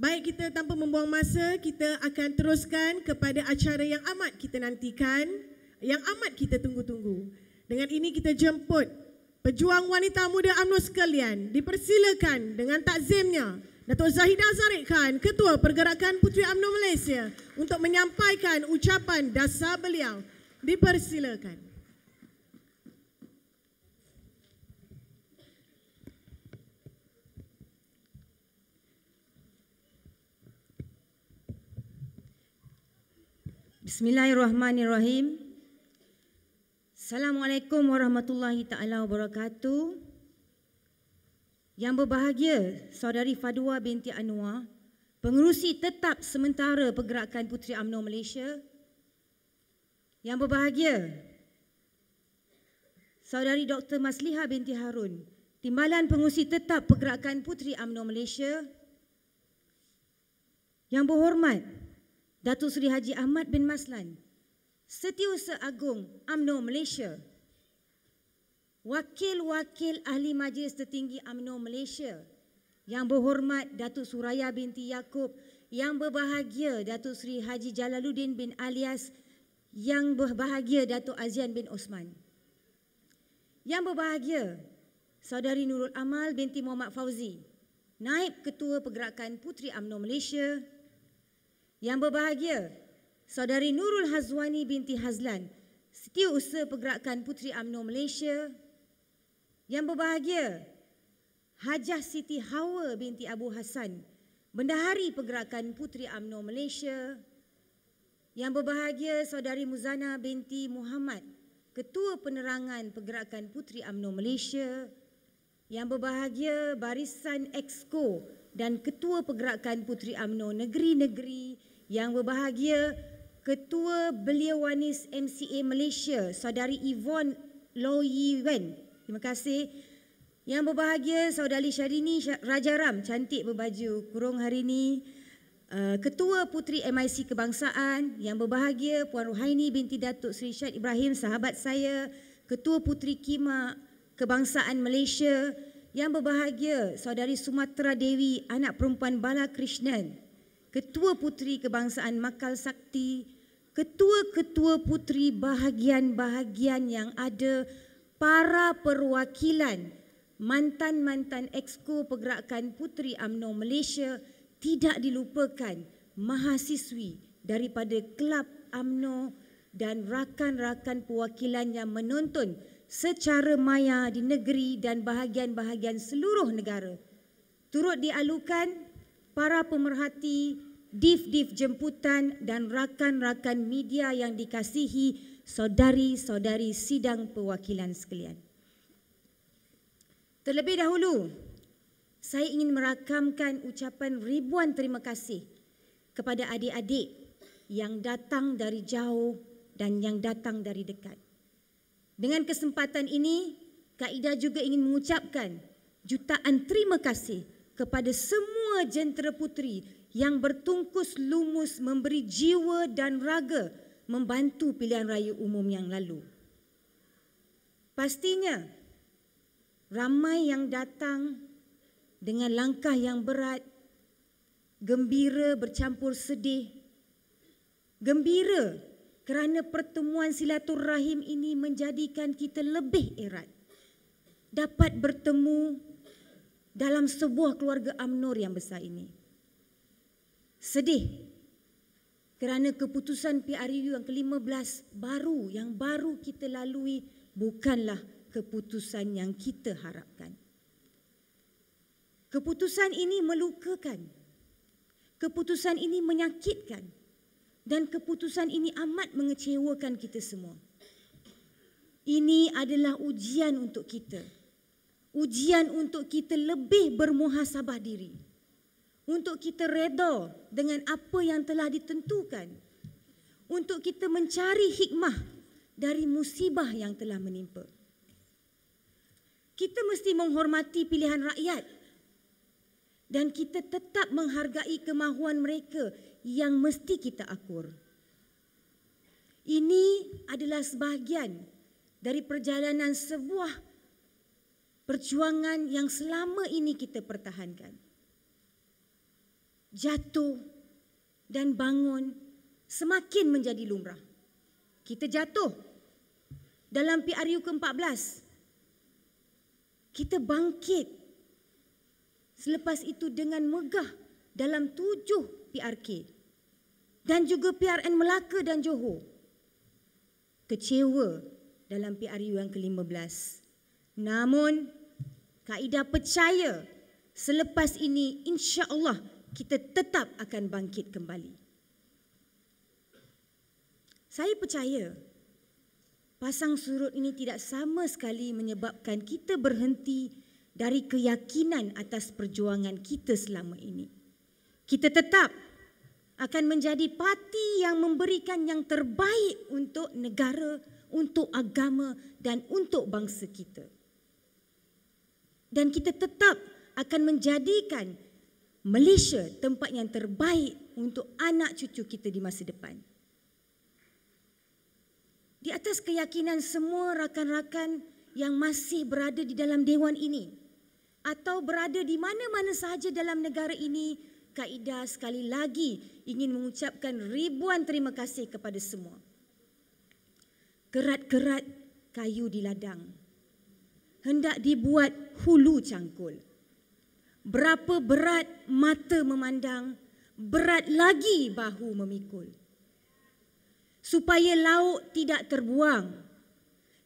Baik kita tanpa membuang masa, kita akan teruskan kepada acara yang amat kita nantikan, yang amat kita tunggu-tunggu. Dengan ini kita jemput pejuang wanita muda UMNO sekalian, dipersilakan dengan takzimnya Datuk Zahidah Zarik Khan, Ketua Pergerakan Puteri UMNO Malaysia untuk menyampaikan ucapan dasar beliau. Dipersilakan. Bismillahirrahmanirrahim. Assalamualaikum warahmatullahi taala wabarakatuh. Yang berbahagia, Saudari Fadwa binti Anwar, pengerusi tetap sementara Pergerakan Puteri UMNO Malaysia. Yang berbahagia, Saudari Dr. Masliha binti Harun, Timbalan Pengurusi Tetap Pergerakan Puteri UMNO Malaysia. Yang berhormat, Datuk Seri Haji Ahmad bin Maslan, Setiausaha Agung AMNO Malaysia, Wakil-wakil Ahli Majlis Tertinggi AMNO Malaysia, Yang berhormat Datuk Suraya binti Yaakob, Yang berbahagia Datuk Seri Haji Jalaluddin bin Alias, Yang berbahagia Datuk Azian bin Osman. Yang berbahagia Saudari Nurul Amal binti Muhammad Fauzi, Naib Ketua Pergerakan Puteri AMNO Malaysia, yang berbahagia, Saudari Nurul Hazwani binti Hazlan, Setiausaha Pergerakan Puteri UMNO Malaysia. Yang berbahagia, Hajah Siti Hawa binti Abu Hassan, Bendahari Pergerakan Puteri UMNO Malaysia. Yang berbahagia, Saudari Muzana binti Muhammad, Ketua Penerangan Pergerakan Puteri UMNO Malaysia. Yang berbahagia, Barisan Exco dan Ketua Pergerakan Puteri UMNO Negeri-Negeri yang berbahagia Ketua Beliawanis MCA Malaysia Saudari Yvonne Low Yi Wen. Terima kasih. Yang berbahagia Saudari Syahrini Rajaram cantik berbaju kurung hari ini. Uh, Ketua Puteri MIC Kebangsaan yang berbahagia Puan Ruhaini binti Datuk Seri Syed Ibrahim sahabat saya, Ketua Puteri Kima Kebangsaan Malaysia yang berbahagia Saudari Sumatera Dewi anak perempuan Bala Krishnan Ketua Puteri Kebangsaan Makal Sakti, ketua-ketua puteri bahagian-bahagian yang ada, para perwakilan mantan-mantan exco Pergerakan Puteri AMNO Malaysia tidak dilupakan mahasiswi daripada Kelab AMNO dan rakan-rakan perwakilan yang menonton secara maya di negeri dan bahagian-bahagian seluruh negara. Turut dialukan para pemerhati, div-div jemputan dan rakan-rakan media yang dikasihi saudari-saudari sidang perwakilan sekalian. Terlebih dahulu, saya ingin merakamkan ucapan ribuan terima kasih kepada adik-adik yang datang dari jauh dan yang datang dari dekat. Dengan kesempatan ini, Kak Ida juga ingin mengucapkan jutaan terima kasih kepada semua jentera puteri yang bertungkus lumus memberi jiwa dan raga membantu pilihan raya umum yang lalu. Pastinya ramai yang datang dengan langkah yang berat, gembira bercampur sedih. Gembira kerana pertemuan silaturahim ini menjadikan kita lebih erat. Dapat bertemu dalam sebuah keluarga Amnur yang besar ini. Sedih kerana keputusan PRU yang ke-15 baru yang baru kita lalui bukanlah keputusan yang kita harapkan. Keputusan ini melukakan. Keputusan ini menyakitkan. Dan keputusan ini amat mengecewakan kita semua. Ini adalah ujian untuk kita ujian untuk kita lebih bermuhasabah diri. Untuk kita reda dengan apa yang telah ditentukan. Untuk kita mencari hikmah dari musibah yang telah menimpa. Kita mesti menghormati pilihan rakyat. Dan kita tetap menghargai kemahuan mereka yang mesti kita akur. Ini adalah sebahagian dari perjalanan sebuah perjuangan yang selama ini kita pertahankan. jatuh dan bangun semakin menjadi lumrah. Kita jatuh dalam PRU ke-14. Kita bangkit selepas itu dengan megah dalam tujuh PRK dan juga PRN Melaka dan Johor. Kecewa dalam PRU yang ke-15. Namun, kaedah percaya selepas ini insya Allah kita tetap akan bangkit kembali. Saya percaya pasang surut ini tidak sama sekali menyebabkan kita berhenti dari keyakinan atas perjuangan kita selama ini. Kita tetap akan menjadi parti yang memberikan yang terbaik untuk negara, untuk agama dan untuk bangsa kita. Dan kita tetap akan menjadikan Malaysia tempat yang terbaik untuk anak cucu kita di masa depan. Di atas keyakinan semua rakan-rakan yang masih berada di dalam dewan ini atau berada di mana-mana sahaja dalam negara ini, Kaida sekali lagi ingin mengucapkan ribuan terima kasih kepada semua. Kerat-kerat kayu di ladang hendak dibuat hulu cangkul. Berapa berat mata memandang, berat lagi bahu memikul. Supaya lauk tidak terbuang,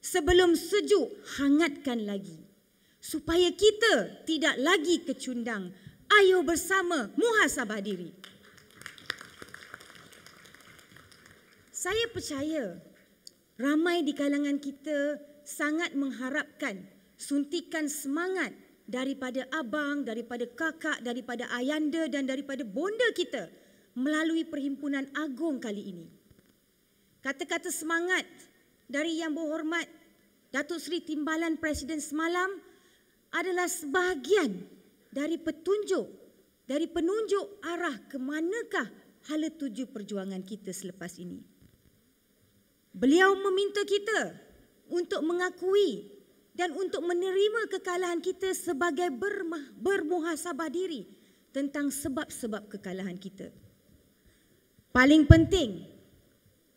sebelum sejuk hangatkan lagi. Supaya kita tidak lagi kecundang, ayo bersama muhasabah diri. Saya percaya ramai di kalangan kita sangat mengharapkan suntikan semangat daripada abang, daripada kakak, daripada ayanda dan daripada bonda kita melalui perhimpunan agung kali ini. Kata-kata semangat dari yang berhormat Datuk Seri Timbalan Presiden semalam adalah sebahagian dari petunjuk, dari penunjuk arah ke manakah hala tuju perjuangan kita selepas ini. Beliau meminta kita untuk mengakui dan untuk menerima kekalahan kita sebagai bermuhasabah diri tentang sebab-sebab kekalahan kita. Paling penting,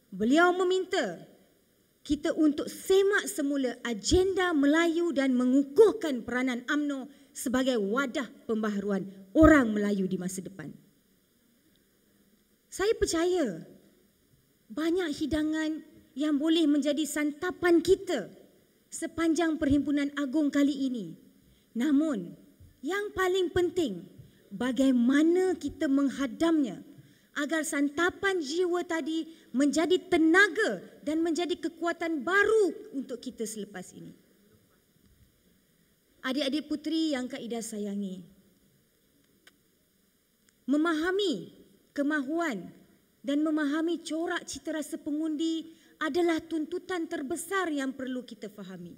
beliau meminta kita untuk semak semula agenda Melayu dan mengukuhkan peranan AMNO sebagai wadah pembaharuan orang Melayu di masa depan. Saya percaya banyak hidangan yang boleh menjadi santapan kita sepanjang perhimpunan agung kali ini. Namun, yang paling penting, bagaimana kita menghadamnya agar santapan jiwa tadi menjadi tenaga dan menjadi kekuatan baru untuk kita selepas ini. Adik-adik putri yang Kak Ida sayangi, memahami kemahuan dan memahami corak cita rasa pengundi adalah tuntutan terbesar yang perlu kita fahami.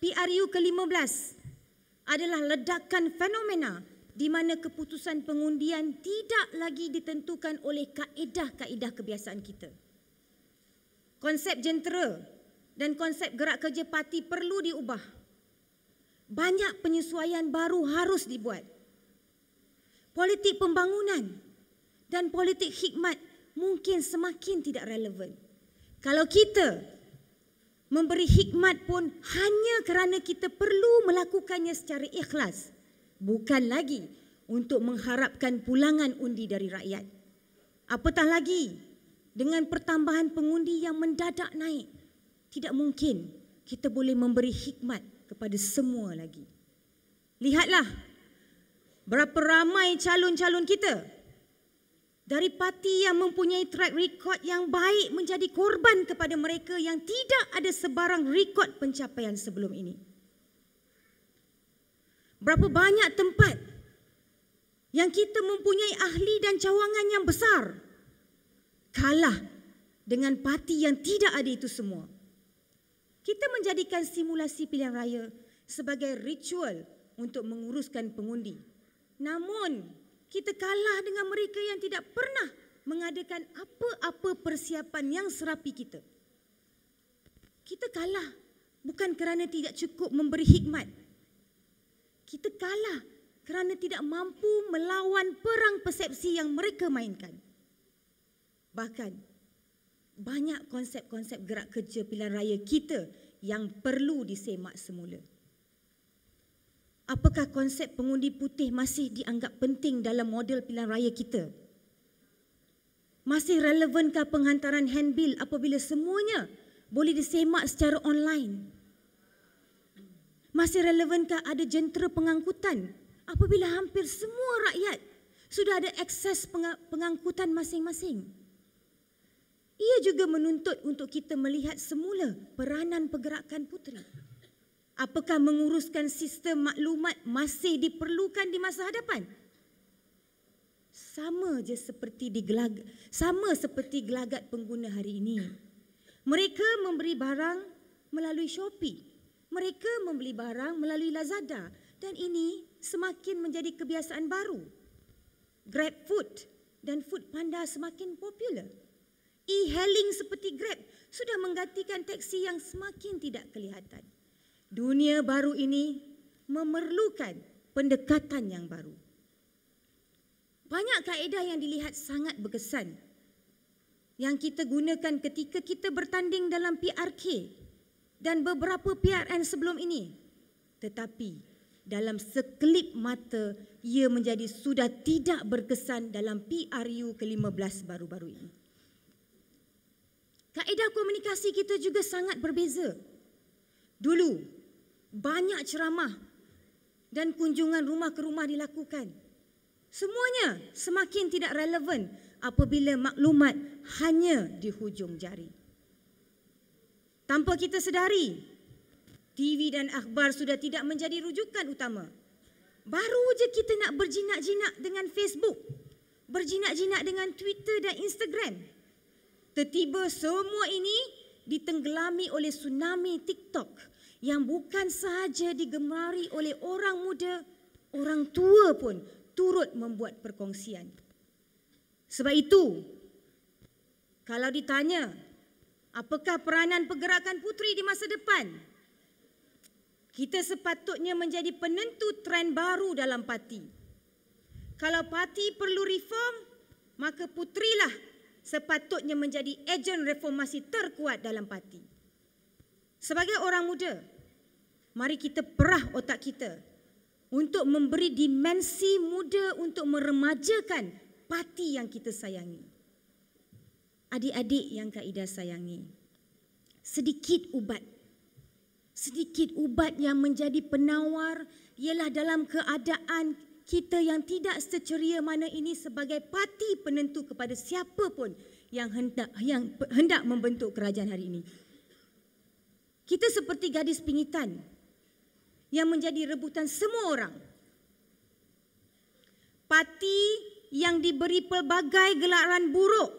PRU ke-15 adalah ledakan fenomena di mana keputusan pengundian tidak lagi ditentukan oleh kaedah-kaedah kebiasaan kita. Konsep jentera dan konsep gerak kerja parti perlu diubah. Banyak penyesuaian baru harus dibuat. Politik pembangunan dan politik hikmat mungkin semakin tidak relevan. Kalau kita memberi hikmat pun hanya kerana kita perlu melakukannya secara ikhlas, bukan lagi untuk mengharapkan pulangan undi dari rakyat. Apatah lagi dengan pertambahan pengundi yang mendadak naik, tidak mungkin kita boleh memberi hikmat kepada semua lagi. Lihatlah berapa ramai calon-calon kita dari parti yang mempunyai track record yang baik menjadi korban kepada mereka yang tidak ada sebarang rekod pencapaian sebelum ini. Berapa banyak tempat yang kita mempunyai ahli dan cawangan yang besar kalah dengan parti yang tidak ada itu semua. Kita menjadikan simulasi pilihan raya sebagai ritual untuk menguruskan pengundi. Namun, kita kalah dengan mereka yang tidak pernah mengadakan apa-apa persiapan yang serapi kita. Kita kalah bukan kerana tidak cukup memberi hikmat. Kita kalah kerana tidak mampu melawan perang persepsi yang mereka mainkan. Bahkan banyak konsep-konsep gerak kerja pilihan raya kita yang perlu disemak semula. Apakah konsep pengundi putih masih dianggap penting dalam model pilihan raya kita? Masih relevankah penghantaran handbill apabila semuanya boleh disemak secara online? Masih relevankah ada jentera pengangkutan apabila hampir semua rakyat sudah ada akses pengangkutan masing-masing? Ia juga menuntut untuk kita melihat semula peranan pergerakan puteri. Apakah menguruskan sistem maklumat masih diperlukan di masa hadapan? Sama je seperti di gelag sama seperti gelagat pengguna hari ini. Mereka memberi barang melalui Shopee. Mereka membeli barang melalui Lazada dan ini semakin menjadi kebiasaan baru. Grab Food dan Food Panda semakin popular. E-hailing seperti Grab sudah menggantikan teksi yang semakin tidak kelihatan. Dunia baru ini memerlukan pendekatan yang baru. Banyak kaedah yang dilihat sangat berkesan yang kita gunakan ketika kita bertanding dalam PRK dan beberapa PRN sebelum ini. Tetapi dalam sekelip mata ia menjadi sudah tidak berkesan dalam PRU ke-15 baru-baru ini. Kaedah komunikasi kita juga sangat berbeza. Dulu banyak ceramah dan kunjungan rumah ke rumah dilakukan. Semuanya semakin tidak relevan apabila maklumat hanya di hujung jari. Tanpa kita sedari, TV dan akhbar sudah tidak menjadi rujukan utama. Baru je kita nak berjinak-jinak dengan Facebook, berjinak-jinak dengan Twitter dan Instagram. Tiba-tiba semua ini ditenggelami oleh tsunami TikTok yang bukan sahaja digemari oleh orang muda, orang tua pun turut membuat perkongsian. Sebab itu, kalau ditanya, apakah peranan pergerakan puteri di masa depan? Kita sepatutnya menjadi penentu trend baru dalam parti. Kalau parti perlu reform, maka puterilah sepatutnya menjadi ejen reformasi terkuat dalam parti. Sebagai orang muda, mari kita perah otak kita untuk memberi dimensi muda untuk meremajakan parti yang kita sayangi. Adik-adik yang Kak Ida sayangi, sedikit ubat. Sedikit ubat yang menjadi penawar ialah dalam keadaan kita yang tidak seceria mana ini sebagai parti penentu kepada siapa pun yang hendak yang hendak membentuk kerajaan hari ini. Kita seperti gadis pingitan yang menjadi rebutan semua orang. Parti yang diberi pelbagai gelaran buruk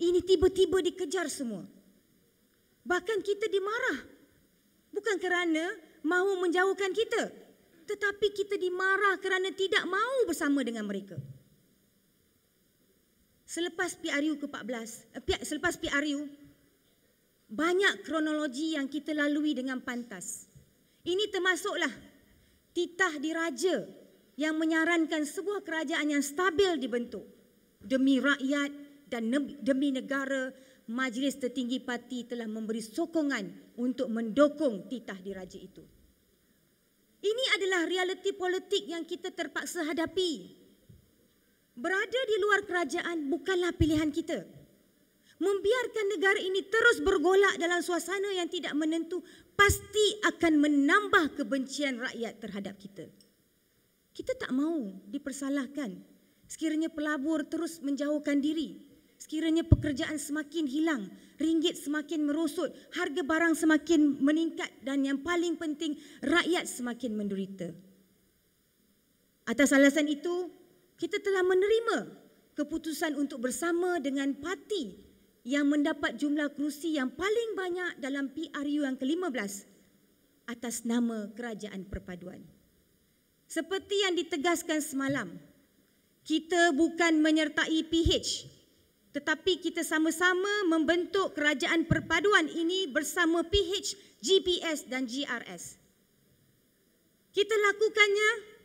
ini tiba-tiba dikejar semua. Bahkan kita dimarah. Bukan kerana mahu menjauhkan kita. Tetapi kita dimarah kerana tidak mahu bersama dengan mereka. Selepas PRU ke-14, eh, selepas PRU, banyak kronologi yang kita lalui dengan pantas. Ini termasuklah titah diraja yang menyarankan sebuah kerajaan yang stabil dibentuk demi rakyat dan demi negara Majlis Tertinggi Parti telah memberi sokongan untuk mendukung titah diraja itu. Ini adalah realiti politik yang kita terpaksa hadapi. Berada di luar kerajaan bukanlah pilihan kita membiarkan negara ini terus bergolak dalam suasana yang tidak menentu pasti akan menambah kebencian rakyat terhadap kita. Kita tak mahu dipersalahkan sekiranya pelabur terus menjauhkan diri, sekiranya pekerjaan semakin hilang, ringgit semakin merosot, harga barang semakin meningkat dan yang paling penting rakyat semakin menderita. Atas alasan itu, kita telah menerima keputusan untuk bersama dengan parti yang mendapat jumlah kerusi yang paling banyak dalam PRU yang ke-15 atas nama Kerajaan Perpaduan. Seperti yang ditegaskan semalam, kita bukan menyertai PH tetapi kita sama-sama membentuk Kerajaan Perpaduan ini bersama PH, GPS dan GRS. Kita lakukannya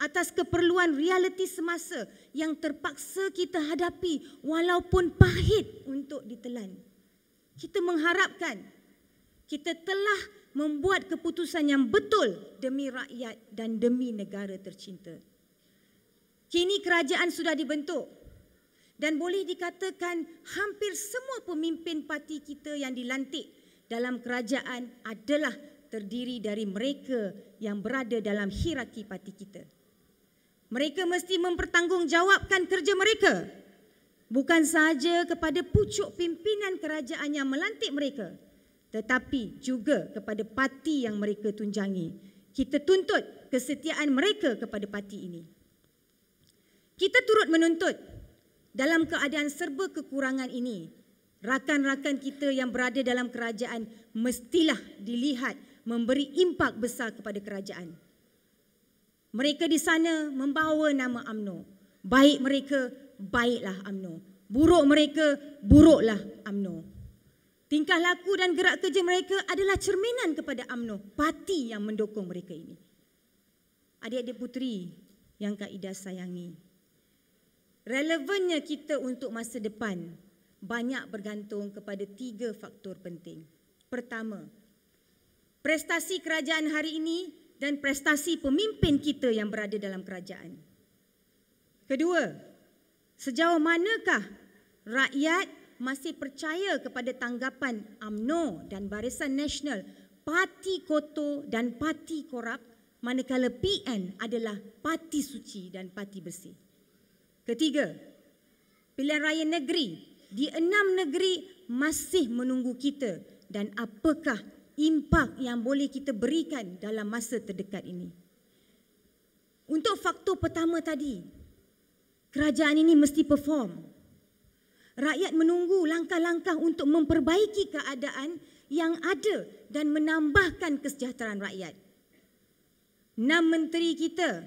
atas keperluan realiti semasa yang terpaksa kita hadapi walaupun pahit untuk ditelan. Kita mengharapkan kita telah membuat keputusan yang betul demi rakyat dan demi negara tercinta. Kini kerajaan sudah dibentuk dan boleh dikatakan hampir semua pemimpin parti kita yang dilantik dalam kerajaan adalah terdiri dari mereka yang berada dalam hierarki parti kita. Mereka mesti mempertanggungjawabkan kerja mereka. Bukan sahaja kepada pucuk pimpinan kerajaan yang melantik mereka, tetapi juga kepada parti yang mereka tunjangi. Kita tuntut kesetiaan mereka kepada parti ini. Kita turut menuntut dalam keadaan serba kekurangan ini, rakan-rakan kita yang berada dalam kerajaan mestilah dilihat memberi impak besar kepada kerajaan. Mereka di sana membawa nama AMNO. Baik mereka, baiklah AMNO. Buruk mereka, buruklah AMNO. Tingkah laku dan gerak kerja mereka adalah cerminan kepada AMNO, parti yang mendukung mereka ini. Adik-adik puteri yang Kak Ida sayangi. Relevannya kita untuk masa depan banyak bergantung kepada tiga faktor penting. Pertama, prestasi kerajaan hari ini dan prestasi pemimpin kita yang berada dalam kerajaan. Kedua, sejauh manakah rakyat masih percaya kepada tanggapan AMNO dan Barisan Nasional parti kotor dan parti korup manakala PN adalah parti suci dan parti bersih. Ketiga, pilihan raya negeri di enam negeri masih menunggu kita dan apakah impak yang boleh kita berikan dalam masa terdekat ini. Untuk faktor pertama tadi, kerajaan ini mesti perform. Rakyat menunggu langkah-langkah untuk memperbaiki keadaan yang ada dan menambahkan kesejahteraan rakyat. Enam menteri kita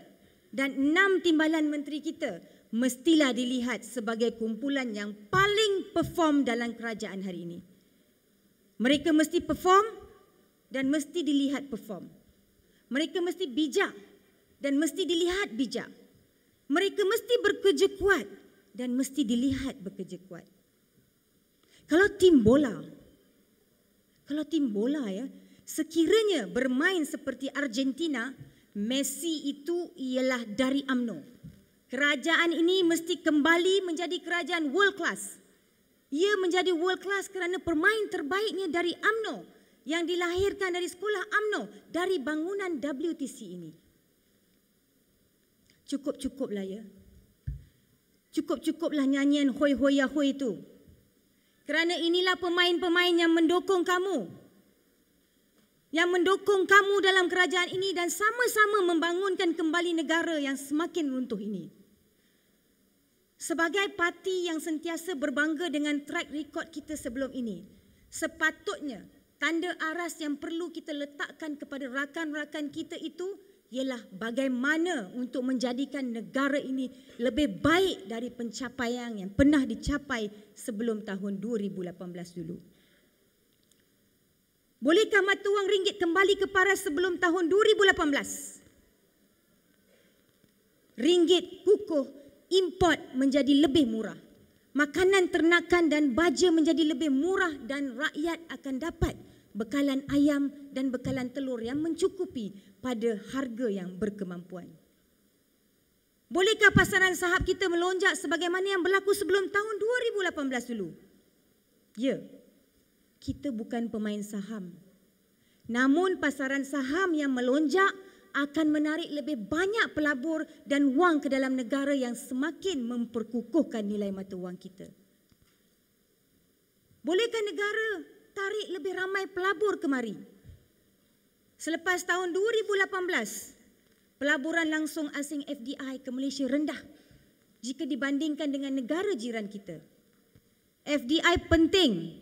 dan enam timbalan menteri kita mestilah dilihat sebagai kumpulan yang paling perform dalam kerajaan hari ini. Mereka mesti perform dan mesti dilihat perform. Mereka mesti bijak dan mesti dilihat bijak. Mereka mesti bekerja kuat dan mesti dilihat bekerja kuat. Kalau tim bola, kalau tim bola ya, sekiranya bermain seperti Argentina, Messi itu ialah dari AMNO. Kerajaan ini mesti kembali menjadi kerajaan world class. Ia menjadi world class kerana pemain terbaiknya dari AMNO yang dilahirkan dari sekolah AMNO dari bangunan WTC ini. Cukup-cukuplah ya. Cukup-cukuplah nyanyian hoi hoi ya hoi itu. Kerana inilah pemain-pemain yang mendukung kamu. Yang mendukung kamu dalam kerajaan ini dan sama-sama membangunkan kembali negara yang semakin runtuh ini. Sebagai parti yang sentiasa berbangga dengan track record kita sebelum ini, sepatutnya tanda aras yang perlu kita letakkan kepada rakan-rakan kita itu ialah bagaimana untuk menjadikan negara ini lebih baik dari pencapaian yang pernah dicapai sebelum tahun 2018 dulu. Bolehkah mata wang ringgit kembali ke paras sebelum tahun 2018? Ringgit kukuh import menjadi lebih murah. Makanan ternakan dan baja menjadi lebih murah dan rakyat akan dapat bekalan ayam dan bekalan telur yang mencukupi pada harga yang berkemampuan. Bolehkah pasaran sahab kita melonjak sebagaimana yang berlaku sebelum tahun 2018 dulu? Ya, kita bukan pemain saham. Namun pasaran saham yang melonjak akan menarik lebih banyak pelabur dan wang ke dalam negara yang semakin memperkukuhkan nilai mata wang kita. Bolehkah negara tarik lebih ramai pelabur kemari. Selepas tahun 2018, pelaburan langsung asing FDI ke Malaysia rendah jika dibandingkan dengan negara jiran kita. FDI penting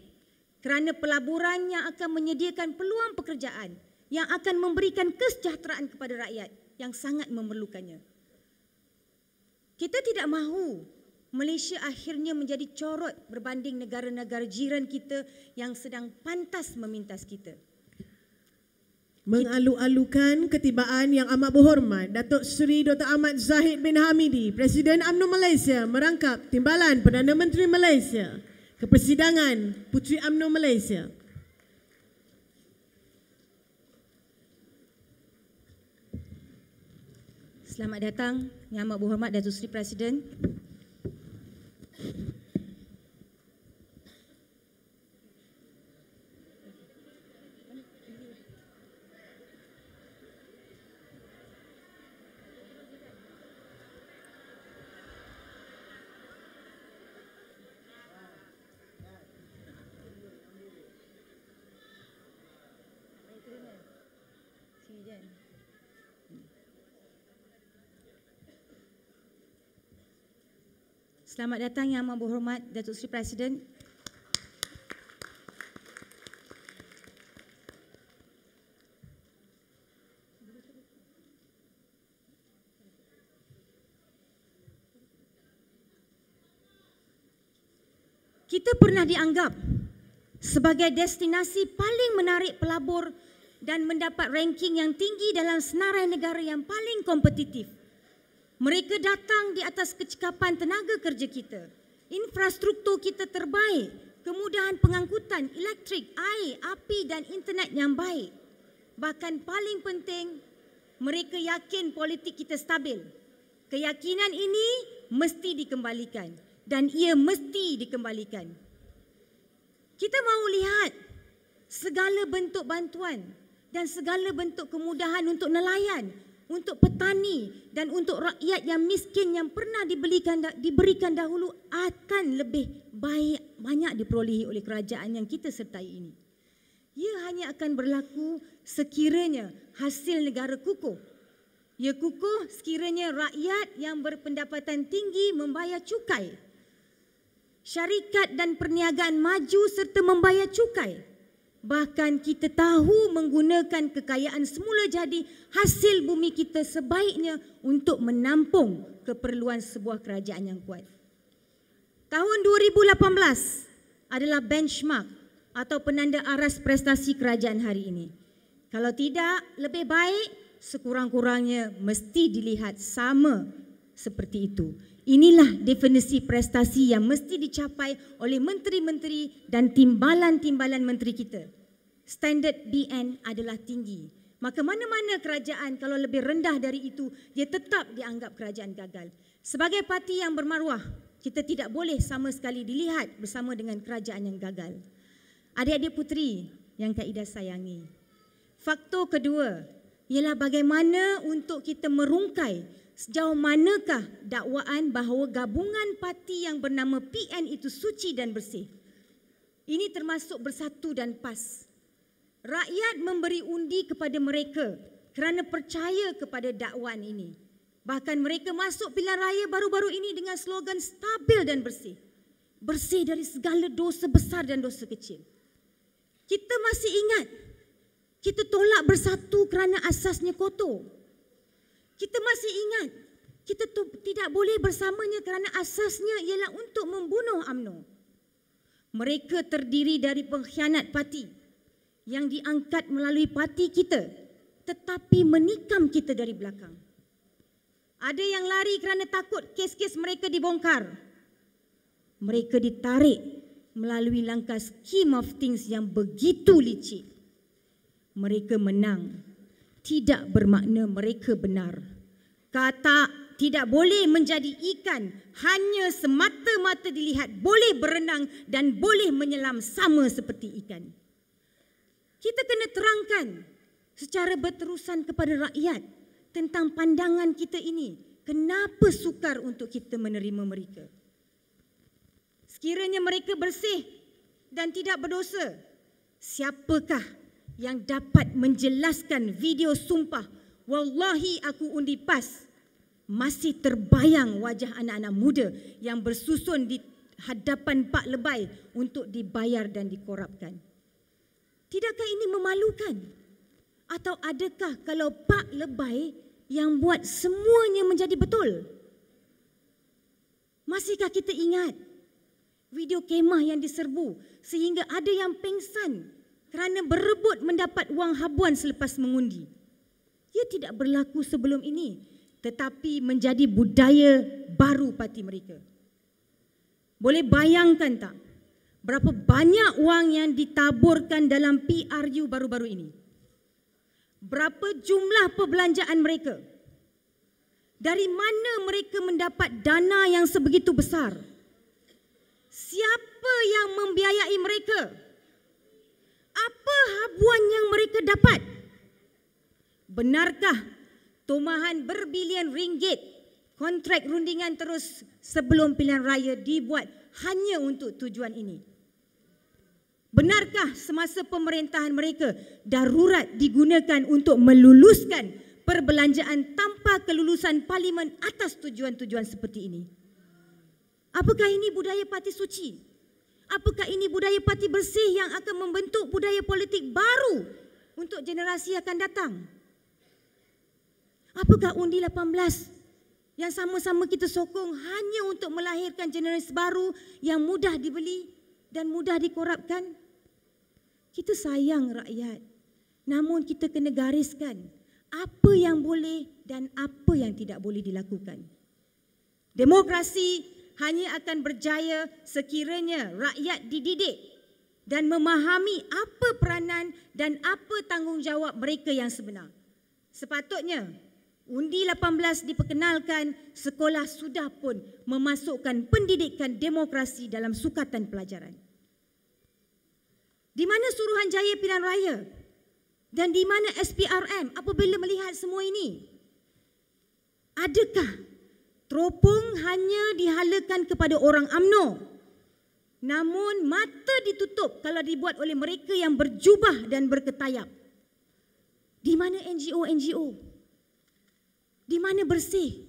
kerana pelaburan yang akan menyediakan peluang pekerjaan yang akan memberikan kesejahteraan kepada rakyat yang sangat memerlukannya. Kita tidak mahu Malaysia akhirnya menjadi corot berbanding negara-negara jiran kita yang sedang pantas memintas kita. mengalu-alukan ketibaan yang amat berhormat Datuk Seri Dr. Ahmad Zahid bin Hamidi, Presiden UMNO Malaysia merangkap Timbalan Perdana Menteri Malaysia ke persidangan Puteri UMNO Malaysia. Selamat datang Yang Amat Berhormat Datuk Seri Presiden. you Selamat datang Yang Amat Berhormat Datuk Seri Presiden. Kita pernah dianggap sebagai destinasi paling menarik pelabur dan mendapat ranking yang tinggi dalam senarai negara yang paling kompetitif. Mereka datang di atas kecekapan tenaga kerja kita. Infrastruktur kita terbaik. Kemudahan pengangkutan, elektrik, air, api dan internet yang baik. Bahkan paling penting, mereka yakin politik kita stabil. Keyakinan ini mesti dikembalikan dan ia mesti dikembalikan. Kita mahu lihat segala bentuk bantuan dan segala bentuk kemudahan untuk nelayan, untuk petani dan untuk rakyat yang miskin yang pernah dibelikan diberikan dahulu akan lebih baik banyak diperolehi oleh kerajaan yang kita sertai ini. Ia hanya akan berlaku sekiranya hasil negara kukuh. Ia kukuh sekiranya rakyat yang berpendapatan tinggi membayar cukai. Syarikat dan perniagaan maju serta membayar cukai. Bahkan kita tahu menggunakan kekayaan semula jadi hasil bumi kita sebaiknya untuk menampung keperluan sebuah kerajaan yang kuat. Tahun 2018 adalah benchmark atau penanda aras prestasi kerajaan hari ini. Kalau tidak, lebih baik sekurang-kurangnya mesti dilihat sama seperti itu. Inilah definisi prestasi yang mesti dicapai oleh menteri-menteri dan timbalan-timbalan menteri kita. Standard BN adalah tinggi. Maka mana-mana kerajaan kalau lebih rendah dari itu, dia tetap dianggap kerajaan gagal. Sebagai parti yang bermaruah, kita tidak boleh sama sekali dilihat bersama dengan kerajaan yang gagal. Adik-adik puteri yang Kak Ida sayangi. Faktor kedua ialah bagaimana untuk kita merungkai Sejauh manakah dakwaan bahawa gabungan parti yang bernama PN itu suci dan bersih? Ini termasuk bersatu dan pas. Rakyat memberi undi kepada mereka kerana percaya kepada dakwaan ini. Bahkan mereka masuk pilihan raya baru-baru ini dengan slogan stabil dan bersih. Bersih dari segala dosa besar dan dosa kecil. Kita masih ingat, kita tolak bersatu kerana asasnya kotor. Kita masih ingat kita tu tidak boleh bersamanya kerana asasnya ialah untuk membunuh AMNO. Mereka terdiri dari pengkhianat parti yang diangkat melalui parti kita tetapi menikam kita dari belakang. Ada yang lari kerana takut kes-kes mereka dibongkar. Mereka ditarik melalui langkah scheme of things yang begitu licik. Mereka menang tidak bermakna mereka benar. Kata tidak boleh menjadi ikan hanya semata-mata dilihat boleh berenang dan boleh menyelam sama seperti ikan. Kita kena terangkan secara berterusan kepada rakyat tentang pandangan kita ini. Kenapa sukar untuk kita menerima mereka? Sekiranya mereka bersih dan tidak berdosa, siapakah yang dapat menjelaskan video sumpah wallahi aku undi pas masih terbayang wajah anak-anak muda yang bersusun di hadapan Pak Lebay untuk dibayar dan dikorapkan. Tidakkah ini memalukan? Atau adakah kalau Pak Lebay yang buat semuanya menjadi betul? Masihkah kita ingat video kemah yang diserbu sehingga ada yang pengsan kerana berebut mendapat wang habuan selepas mengundi. Ia tidak berlaku sebelum ini tetapi menjadi budaya baru parti mereka. Boleh bayangkan tak berapa banyak wang yang ditaburkan dalam PRU baru-baru ini? Berapa jumlah perbelanjaan mereka? Dari mana mereka mendapat dana yang sebegitu besar? Siapa yang membiayai mereka? Apa habuan yang mereka dapat? Benarkah tumahan berbilion ringgit kontrak rundingan terus sebelum pilihan raya dibuat hanya untuk tujuan ini? Benarkah semasa pemerintahan mereka darurat digunakan untuk meluluskan perbelanjaan tanpa kelulusan parlimen atas tujuan-tujuan seperti ini? Apakah ini budaya parti suci? Apakah ini budaya parti bersih yang akan membentuk budaya politik baru untuk generasi akan datang? Apakah undi 18 yang sama-sama kita sokong hanya untuk melahirkan generasi baru yang mudah dibeli dan mudah dikorapkan? Kita sayang rakyat. Namun kita kena gariskan apa yang boleh dan apa yang tidak boleh dilakukan. Demokrasi hanya akan berjaya sekiranya rakyat dididik dan memahami apa peranan dan apa tanggungjawab mereka yang sebenar. Sepatutnya undi 18 diperkenalkan sekolah sudah pun memasukkan pendidikan demokrasi dalam sukatan pelajaran. Di mana Suruhanjaya Pilihan Raya? Dan di mana SPRM apabila melihat semua ini? Adakah teropong hanya dihalakan kepada orang AMNO? Namun mata ditutup kalau dibuat oleh mereka yang berjubah dan berketayap. Di mana NGO-NGO? Di mana bersih?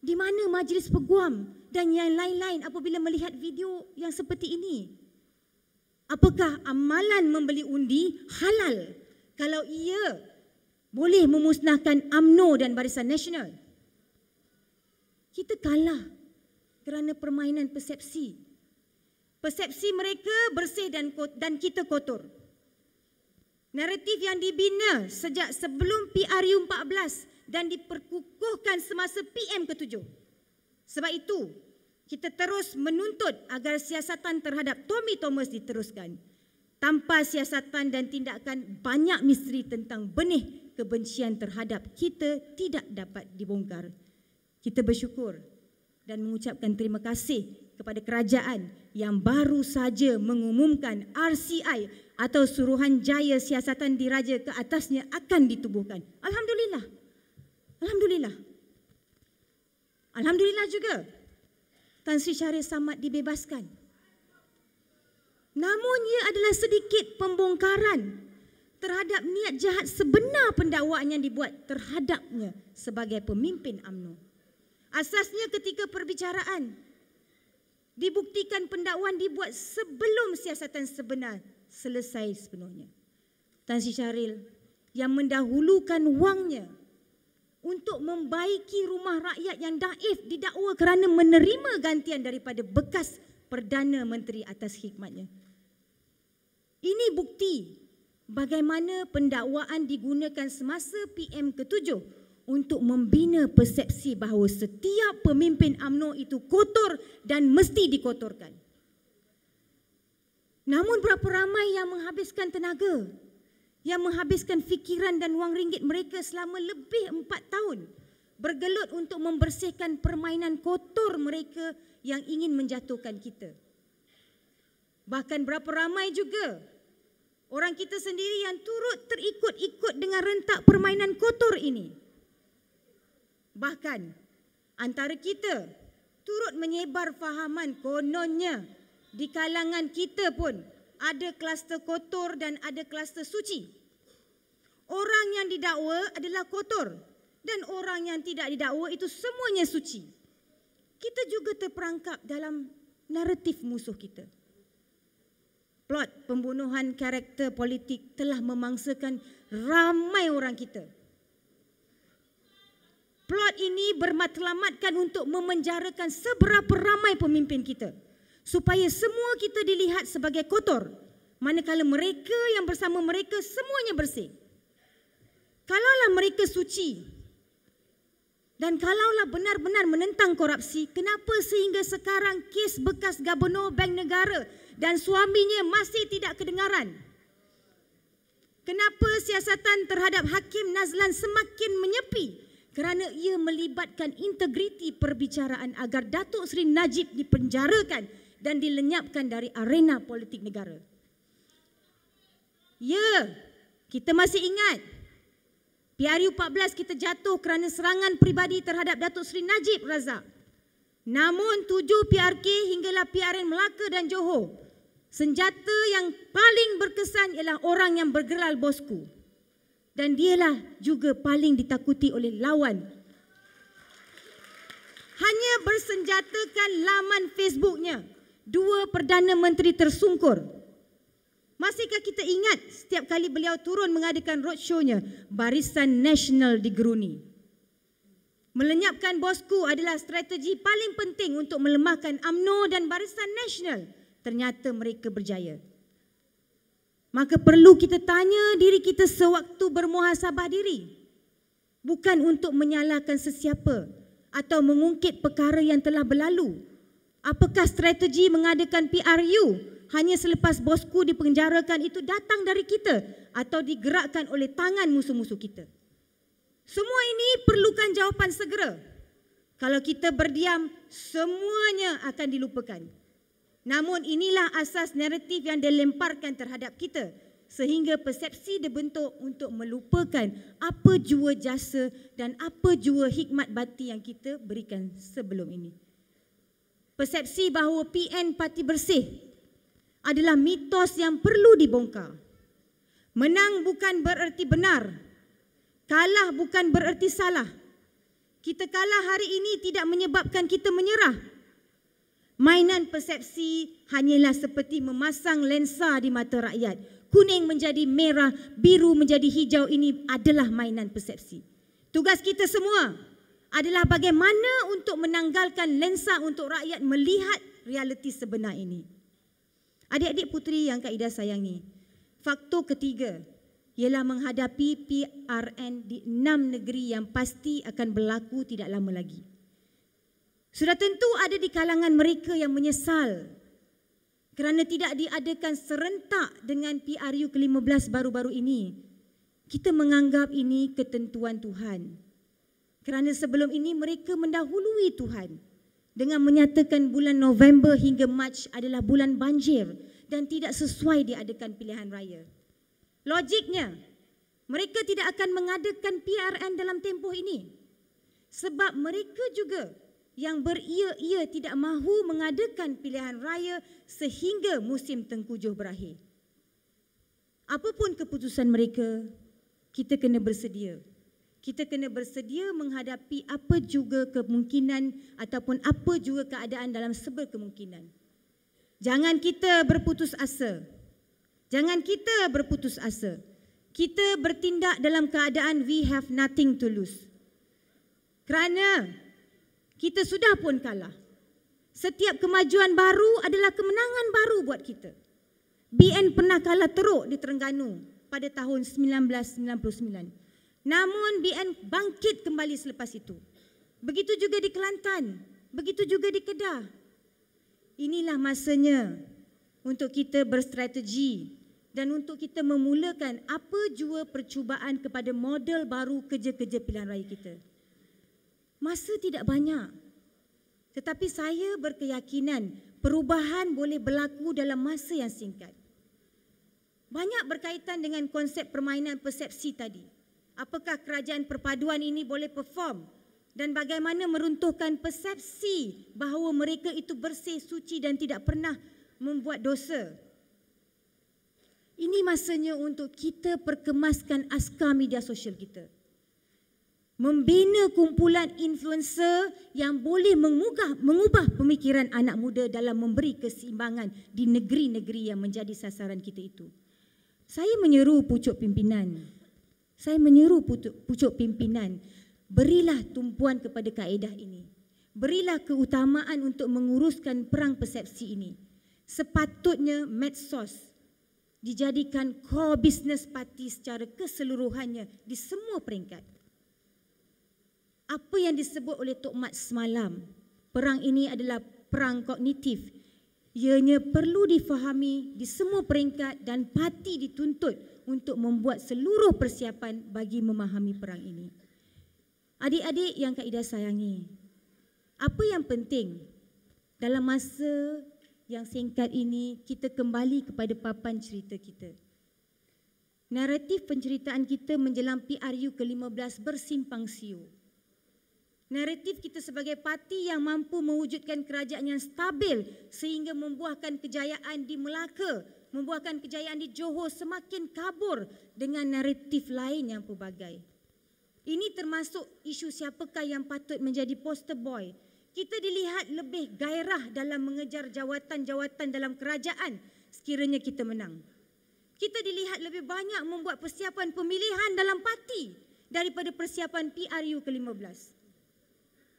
Di mana majlis peguam dan yang lain-lain apabila melihat video yang seperti ini? Apakah amalan membeli undi halal kalau ia boleh memusnahkan AMNO dan Barisan Nasional? Kita kalah kerana permainan persepsi. Persepsi mereka bersih dan dan kita kotor. Naratif yang dibina sejak sebelum PRU 14 dan diperkukuhkan semasa PM ke-7. Sebab itu, kita terus menuntut agar siasatan terhadap Tommy Thomas diteruskan. Tanpa siasatan dan tindakan banyak misteri tentang benih kebencian terhadap kita tidak dapat dibongkar. Kita bersyukur dan mengucapkan terima kasih kepada kerajaan yang baru saja mengumumkan RCI atau Suruhanjaya Siasatan Diraja ke atasnya akan ditubuhkan. Alhamdulillah. Alhamdulillah. Alhamdulillah juga Tan Sri Syarif Samad dibebaskan. Namun ia adalah sedikit pembongkaran terhadap niat jahat sebenar pendakwaan yang dibuat terhadapnya sebagai pemimpin AMNO. Asasnya ketika perbicaraan dibuktikan pendakwaan dibuat sebelum siasatan sebenar selesai sepenuhnya. Tan Sri Syaril yang mendahulukan wangnya untuk membaiki rumah rakyat yang daif didakwa kerana menerima gantian daripada bekas Perdana Menteri atas hikmatnya. Ini bukti bagaimana pendakwaan digunakan semasa PM ke-7 untuk membina persepsi bahawa setiap pemimpin AMNO itu kotor dan mesti dikotorkan. Namun berapa ramai yang menghabiskan tenaga yang menghabiskan fikiran dan wang ringgit mereka selama lebih empat tahun bergelut untuk membersihkan permainan kotor mereka yang ingin menjatuhkan kita. Bahkan berapa ramai juga orang kita sendiri yang turut terikut-ikut dengan rentak permainan kotor ini. Bahkan antara kita turut menyebar fahaman kononnya di kalangan kita pun ada kluster kotor dan ada kluster suci. Orang yang didakwa adalah kotor dan orang yang tidak didakwa itu semuanya suci. Kita juga terperangkap dalam naratif musuh kita. Plot pembunuhan karakter politik telah memangsakan ramai orang kita. Plot ini bermatlamatkan untuk memenjarakan seberapa ramai pemimpin kita supaya semua kita dilihat sebagai kotor Manakala mereka yang bersama mereka semuanya bersih. Kalaulah mereka suci dan kalaulah benar-benar menentang korupsi, kenapa sehingga sekarang kes bekas gubernur bank negara dan suaminya masih tidak kedengaran? Kenapa siasatan terhadap Hakim Nazlan semakin menyepi? Kerana ia melibatkan integriti perbicaraan agar Datuk Seri Najib dipenjarakan dan dilenyapkan dari arena politik negara. Ya, kita masih ingat PRU 14 kita jatuh kerana serangan peribadi terhadap Datuk Seri Najib Razak. Namun tujuh PRK hinggalah PRN Melaka dan Johor Senjata yang paling berkesan ialah orang yang bergeral bosku. Dan dialah juga paling ditakuti oleh lawan. Hanya bersenjatakan laman Facebooknya. Dua Perdana Menteri tersungkur. Masihkah kita ingat setiap kali beliau turun mengadakan roadshow-nya, Barisan Nasional digeruni. Melenyapkan bosku adalah strategi paling penting untuk melemahkan AMNO dan Barisan Nasional ternyata mereka berjaya. Maka perlu kita tanya diri kita sewaktu bermuhasabah diri. Bukan untuk menyalahkan sesiapa atau mengungkit perkara yang telah berlalu. Apakah strategi mengadakan PRU hanya selepas bosku dipenjarakan itu datang dari kita atau digerakkan oleh tangan musuh-musuh kita? Semua ini perlukan jawapan segera. Kalau kita berdiam, semuanya akan dilupakan. Namun inilah asas naratif yang dilemparkan terhadap kita sehingga persepsi dibentuk untuk melupakan apa jua jasa dan apa jua hikmat bati yang kita berikan sebelum ini. Persepsi bahawa PN Parti Bersih adalah mitos yang perlu dibongkar. Menang bukan bererti benar. Kalah bukan bererti salah. Kita kalah hari ini tidak menyebabkan kita menyerah. Mainan persepsi hanyalah seperti memasang lensa di mata rakyat. Kuning menjadi merah, biru menjadi hijau ini adalah mainan persepsi. Tugas kita semua adalah bagaimana untuk menanggalkan lensa untuk rakyat melihat realiti sebenar ini. Adik-adik puteri yang Kak Ida sayangi, faktor ketiga ialah menghadapi PRN di enam negeri yang pasti akan berlaku tidak lama lagi. Sudah tentu ada di kalangan mereka yang menyesal kerana tidak diadakan serentak dengan PRU ke-15 baru-baru ini. Kita menganggap ini ketentuan Tuhan. Kerana sebelum ini mereka mendahului Tuhan dengan menyatakan bulan November hingga Mac adalah bulan banjir dan tidak sesuai diadakan pilihan raya. Logiknya, mereka tidak akan mengadakan PRN dalam tempoh ini. Sebab mereka juga yang beria-ia tidak mahu mengadakan pilihan raya sehingga musim tengkujuh berakhir. Apapun keputusan mereka, kita kena bersedia. Kita kena bersedia menghadapi apa juga kemungkinan ataupun apa juga keadaan dalam seber kemungkinan. Jangan kita berputus asa. Jangan kita berputus asa. Kita bertindak dalam keadaan we have nothing to lose. Kerana kita sudah pun kalah. Setiap kemajuan baru adalah kemenangan baru buat kita. BN pernah kalah teruk di Terengganu pada tahun 1999. Namun BN bangkit kembali selepas itu. Begitu juga di Kelantan, begitu juga di Kedah. Inilah masanya untuk kita berstrategi dan untuk kita memulakan apa jua percubaan kepada model baru kerja-kerja pilihan raya kita. Masa tidak banyak. Tetapi saya berkeyakinan perubahan boleh berlaku dalam masa yang singkat. Banyak berkaitan dengan konsep permainan persepsi tadi. Apakah kerajaan perpaduan ini boleh perform dan bagaimana meruntuhkan persepsi bahawa mereka itu bersih, suci dan tidak pernah membuat dosa. Ini masanya untuk kita perkemaskan askar media sosial kita membina kumpulan influencer yang boleh mengubah, mengubah pemikiran anak muda dalam memberi keseimbangan di negeri-negeri yang menjadi sasaran kita itu. Saya menyeru pucuk pimpinan. Saya menyeru pucuk, pimpinan. Berilah tumpuan kepada kaedah ini. Berilah keutamaan untuk menguruskan perang persepsi ini. Sepatutnya medsos dijadikan core business party secara keseluruhannya di semua peringkat. Apa yang disebut oleh Tok Mat semalam, perang ini adalah perang kognitif. Ianya perlu difahami di semua peringkat dan parti dituntut untuk membuat seluruh persiapan bagi memahami perang ini. Adik-adik yang Kak Ida sayangi, apa yang penting dalam masa yang singkat ini kita kembali kepada papan cerita kita. Naratif penceritaan kita menjelang PRU ke-15 bersimpang siur. Naratif kita sebagai parti yang mampu mewujudkan kerajaan yang stabil sehingga membuahkan kejayaan di Melaka, membuahkan kejayaan di Johor semakin kabur dengan naratif lain yang pelbagai. Ini termasuk isu siapakah yang patut menjadi poster boy kita dilihat lebih gairah dalam mengejar jawatan-jawatan dalam kerajaan sekiranya kita menang. Kita dilihat lebih banyak membuat persiapan pemilihan dalam parti daripada persiapan PRU ke-15.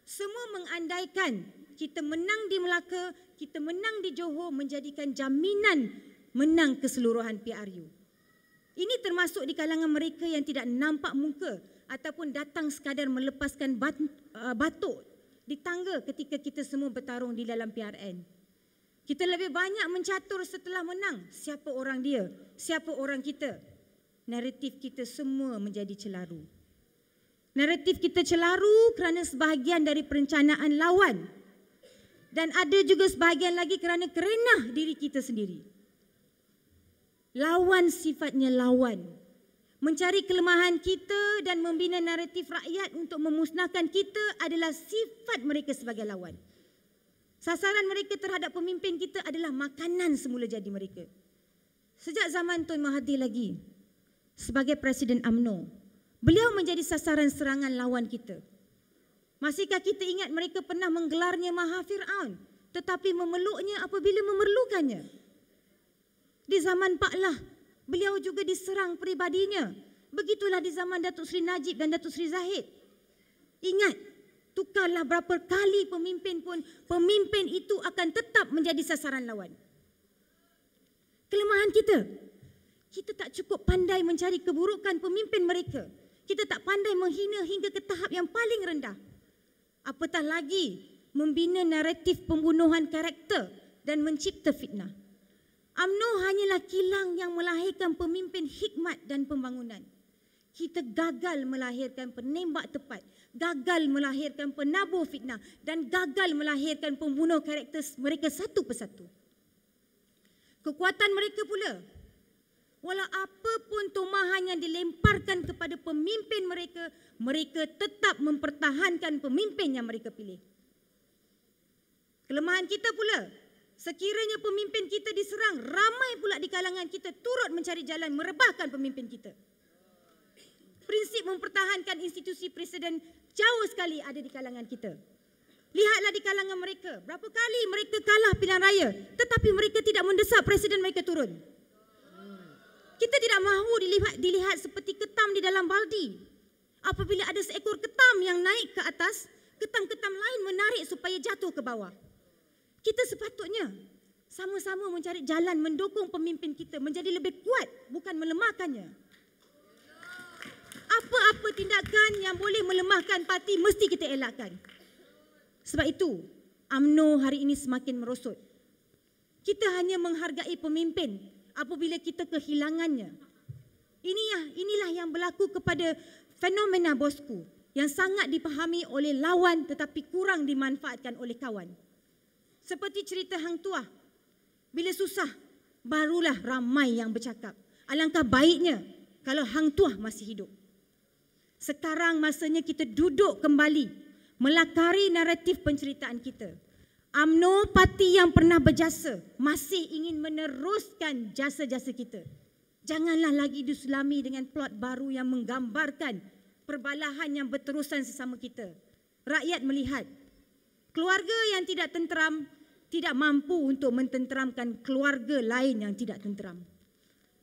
Semua mengandaikan kita menang di Melaka, kita menang di Johor menjadikan jaminan menang keseluruhan PRU. Ini termasuk di kalangan mereka yang tidak nampak muka ataupun datang sekadar melepaskan uh, batuk di tangga ketika kita semua bertarung di dalam PRN. Kita lebih banyak mencatur setelah menang. Siapa orang dia? Siapa orang kita? Naratif kita semua menjadi celaru. Naratif kita celaru kerana sebahagian dari perencanaan lawan. Dan ada juga sebahagian lagi kerana kerenah diri kita sendiri. Lawan sifatnya lawan mencari kelemahan kita dan membina naratif rakyat untuk memusnahkan kita adalah sifat mereka sebagai lawan. Sasaran mereka terhadap pemimpin kita adalah makanan semula jadi mereka. Sejak zaman Tun Mahathir lagi, sebagai Presiden AMNO, beliau menjadi sasaran serangan lawan kita. Masihkah kita ingat mereka pernah menggelarnya Maha Fir'aun tetapi memeluknya apabila memerlukannya? Di zaman Pak Lah, beliau juga diserang peribadinya. Begitulah di zaman Datuk Seri Najib dan Datuk Seri Zahid. Ingat, tukarlah berapa kali pemimpin pun, pemimpin itu akan tetap menjadi sasaran lawan. Kelemahan kita, kita tak cukup pandai mencari keburukan pemimpin mereka. Kita tak pandai menghina hingga ke tahap yang paling rendah. Apatah lagi membina naratif pembunuhan karakter dan mencipta fitnah. UMNO hanyalah kilang yang melahirkan pemimpin hikmat dan pembangunan. Kita gagal melahirkan penembak tepat, gagal melahirkan penabur fitnah dan gagal melahirkan pembunuh karakter mereka satu persatu. Kekuatan mereka pula, walau apapun tumahan yang dilemparkan kepada pemimpin mereka, mereka tetap mempertahankan pemimpin yang mereka pilih. Kelemahan kita pula, Sekiranya pemimpin kita diserang, ramai pula di kalangan kita turut mencari jalan merebahkan pemimpin kita. Prinsip mempertahankan institusi presiden jauh sekali ada di kalangan kita. Lihatlah di kalangan mereka, berapa kali mereka kalah pilihan raya tetapi mereka tidak mendesak presiden mereka turun. Kita tidak mahu dilihat, dilihat seperti ketam di dalam baldi. Apabila ada seekor ketam yang naik ke atas, ketam-ketam lain menarik supaya jatuh ke bawah. Kita sepatutnya sama-sama mencari jalan mendukung pemimpin kita menjadi lebih kuat bukan melemahkannya. Apa-apa tindakan yang boleh melemahkan parti mesti kita elakkan. Sebab itu, AMNO hari ini semakin merosot. Kita hanya menghargai pemimpin apabila kita kehilangannya. Inilah inilah yang berlaku kepada fenomena bosku yang sangat dipahami oleh lawan tetapi kurang dimanfaatkan oleh kawan. Seperti cerita Hang Tuah. Bila susah, barulah ramai yang bercakap. Alangkah baiknya kalau Hang Tuah masih hidup. Sekarang masanya kita duduk kembali melakari naratif penceritaan kita. AMNO parti yang pernah berjasa masih ingin meneruskan jasa-jasa kita. Janganlah lagi disulami dengan plot baru yang menggambarkan perbalahan yang berterusan sesama kita. Rakyat melihat Keluarga yang tidak tenteram tidak mampu untuk mententeramkan keluarga lain yang tidak tenteram.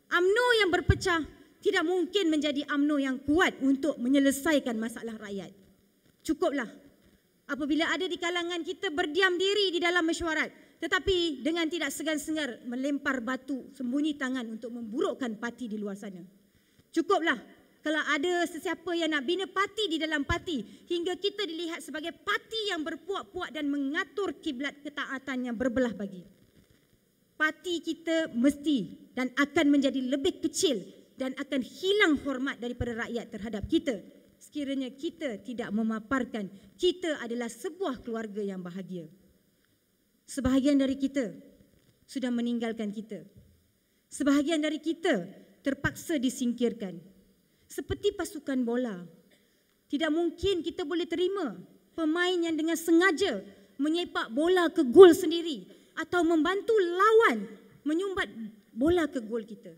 AMNO yang berpecah tidak mungkin menjadi AMNO yang kuat untuk menyelesaikan masalah rakyat. Cukuplah apabila ada di kalangan kita berdiam diri di dalam mesyuarat tetapi dengan tidak segan-segar melempar batu sembunyi tangan untuk memburukkan parti di luar sana. Cukuplah kalau ada sesiapa yang nak bina parti di dalam parti hingga kita dilihat sebagai parti yang berpuak-puak dan mengatur kiblat ketaatan yang berbelah bagi. Parti kita mesti dan akan menjadi lebih kecil dan akan hilang hormat daripada rakyat terhadap kita sekiranya kita tidak memaparkan kita adalah sebuah keluarga yang bahagia sebahagian dari kita sudah meninggalkan kita. Sebahagian dari kita terpaksa disingkirkan. Seperti pasukan bola. Tidak mungkin kita boleh terima pemain yang dengan sengaja menyepak bola ke gol sendiri atau membantu lawan menyumbat bola ke gol kita.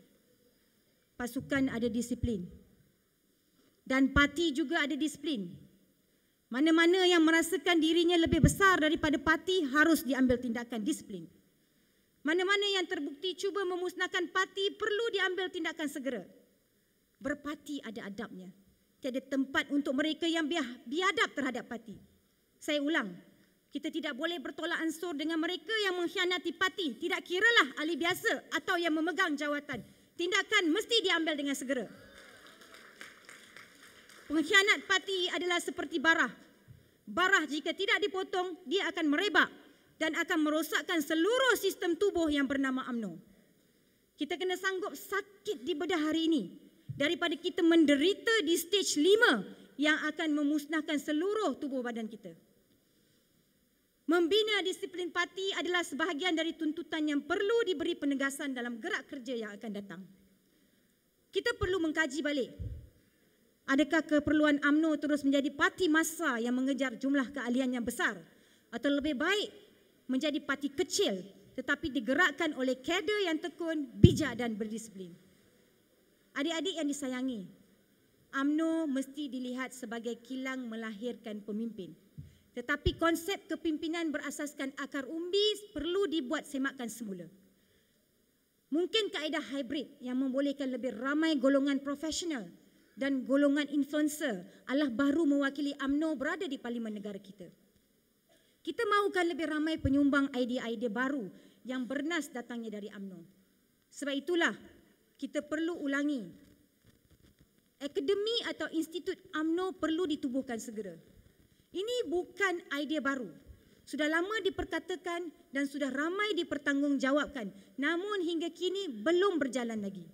Pasukan ada disiplin. Dan parti juga ada disiplin. Mana-mana yang merasakan dirinya lebih besar daripada parti harus diambil tindakan disiplin. Mana-mana yang terbukti cuba memusnahkan parti perlu diambil tindakan segera. Berparti ada adabnya. Tiada tempat untuk mereka yang biadab terhadap parti. Saya ulang, kita tidak boleh bertolak ansur dengan mereka yang mengkhianati parti. Tidak kiralah ahli biasa atau yang memegang jawatan. Tindakan mesti diambil dengan segera. Pengkhianat parti adalah seperti barah. Barah jika tidak dipotong, dia akan merebak dan akan merosakkan seluruh sistem tubuh yang bernama UMNO. Kita kena sanggup sakit di bedah hari ini daripada kita menderita di stage lima yang akan memusnahkan seluruh tubuh badan kita. Membina disiplin parti adalah sebahagian dari tuntutan yang perlu diberi penegasan dalam gerak kerja yang akan datang. Kita perlu mengkaji balik Adakah keperluan AMNO terus menjadi parti massa yang mengejar jumlah keahlian yang besar atau lebih baik menjadi parti kecil tetapi digerakkan oleh kader yang tekun, bijak dan berdisiplin. Adik-adik yang disayangi, AMNO mesti dilihat sebagai kilang melahirkan pemimpin. Tetapi konsep kepimpinan berasaskan akar umbi perlu dibuat semakan semula. Mungkin kaedah hybrid yang membolehkan lebih ramai golongan profesional dan golongan influencer Allah baru mewakili AMNO berada di parlimen negara kita. Kita mahukan lebih ramai penyumbang idea-idea baru yang bernas datangnya dari AMNO. Sebab itulah kita perlu ulangi. Akademi atau institut AMNO perlu ditubuhkan segera. Ini bukan idea baru. Sudah lama diperkatakan dan sudah ramai dipertanggungjawabkan. Namun hingga kini belum berjalan lagi.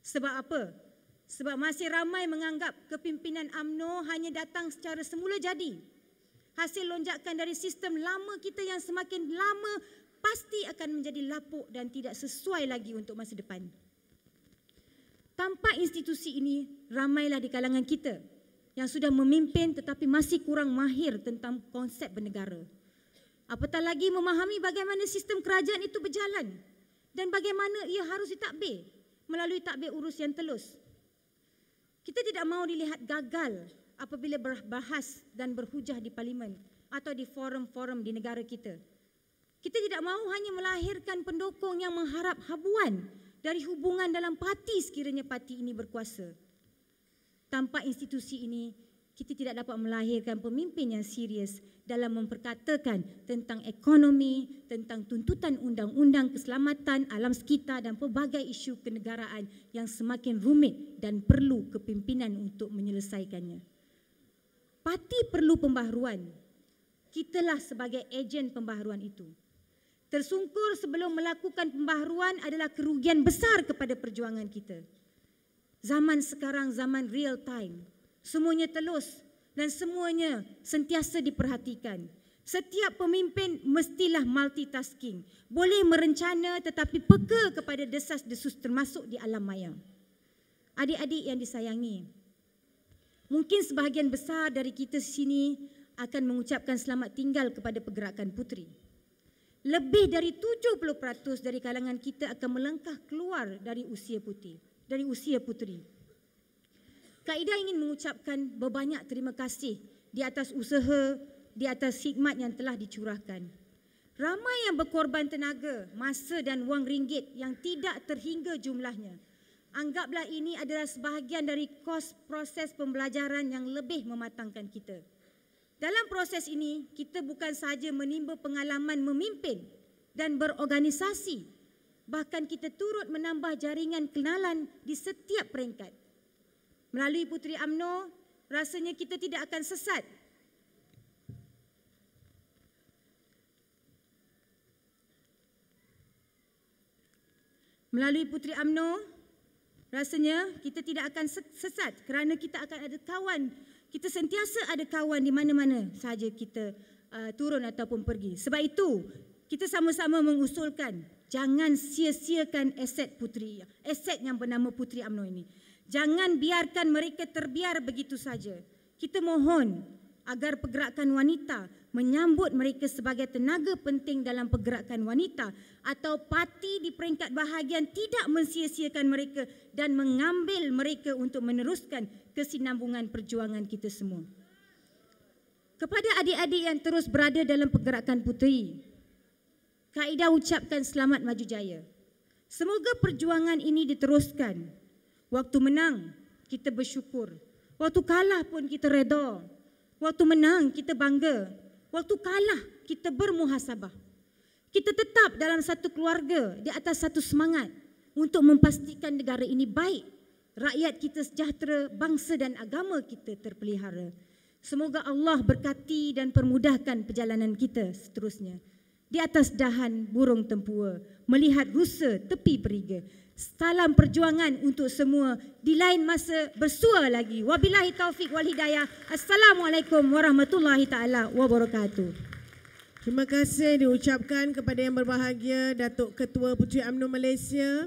Sebab apa? Sebab masih ramai menganggap kepimpinan AMNO hanya datang secara semula jadi. Hasil lonjakan dari sistem lama kita yang semakin lama pasti akan menjadi lapuk dan tidak sesuai lagi untuk masa depan. Tanpa institusi ini, ramailah di kalangan kita yang sudah memimpin tetapi masih kurang mahir tentang konsep bernegara. Apatah lagi memahami bagaimana sistem kerajaan itu berjalan dan bagaimana ia harus ditadbir melalui takbir urus yang telus. Kita tidak mahu dilihat gagal apabila berbahas dan berhujah di parlimen atau di forum-forum di negara kita. Kita tidak mahu hanya melahirkan pendukung yang mengharap habuan dari hubungan dalam parti sekiranya parti ini berkuasa. Tanpa institusi ini, kita tidak dapat melahirkan pemimpin yang serius dalam memperkatakan tentang ekonomi, tentang tuntutan undang-undang keselamatan alam sekitar dan pelbagai isu kenegaraan yang semakin rumit dan perlu kepimpinan untuk menyelesaikannya. Parti perlu pembaharuan. Kitalah sebagai ejen pembaharuan itu. Tersungkur sebelum melakukan pembaharuan adalah kerugian besar kepada perjuangan kita. Zaman sekarang zaman real time semuanya telus dan semuanya sentiasa diperhatikan. Setiap pemimpin mestilah multitasking. Boleh merencana tetapi peka kepada desas-desus termasuk di alam maya. Adik-adik yang disayangi, mungkin sebahagian besar dari kita sini akan mengucapkan selamat tinggal kepada pergerakan putri. Lebih dari 70% dari kalangan kita akan melangkah keluar dari usia putih, dari usia Kaida ingin mengucapkan berbanyak terima kasih di atas usaha, di atas khidmat yang telah dicurahkan. Ramai yang berkorban tenaga, masa dan wang ringgit yang tidak terhingga jumlahnya. Anggaplah ini adalah sebahagian dari kos proses pembelajaran yang lebih mematangkan kita. Dalam proses ini, kita bukan sahaja menimba pengalaman memimpin, dan berorganisasi. Bahkan kita turut menambah jaringan kenalan di setiap peringkat. Melalui Puteri AMNO, rasanya kita tidak akan sesat. Melalui Puteri AMNO, rasanya kita tidak akan sesat kerana kita akan ada kawan. Kita sentiasa ada kawan di mana-mana sahaja kita uh, turun ataupun pergi. Sebab itu, kita sama-sama mengusulkan jangan sia-siakan aset puteri, aset yang bernama Puteri AMNO ini. Jangan biarkan mereka terbiar begitu saja. Kita mohon agar pergerakan wanita menyambut mereka sebagai tenaga penting dalam pergerakan wanita atau parti di peringkat bahagian tidak mensia-siakan mereka dan mengambil mereka untuk meneruskan kesinambungan perjuangan kita semua. Kepada adik-adik yang terus berada dalam pergerakan puteri, Kaedah ucapkan selamat maju jaya. Semoga perjuangan ini diteruskan. Waktu menang, kita bersyukur. Waktu kalah pun kita reda. Waktu menang, kita bangga. Waktu kalah, kita bermuhasabah. Kita tetap dalam satu keluarga di atas satu semangat untuk memastikan negara ini baik. Rakyat kita sejahtera, bangsa dan agama kita terpelihara. Semoga Allah berkati dan permudahkan perjalanan kita seterusnya di atas dahan burung tempua melihat rusa tepi periga. Salam perjuangan untuk semua di lain masa bersua lagi. Wabillahi taufik wal hidayah. Assalamualaikum warahmatullahi taala wabarakatuh. Terima kasih diucapkan kepada yang berbahagia Datuk Ketua Puteri UMNO Malaysia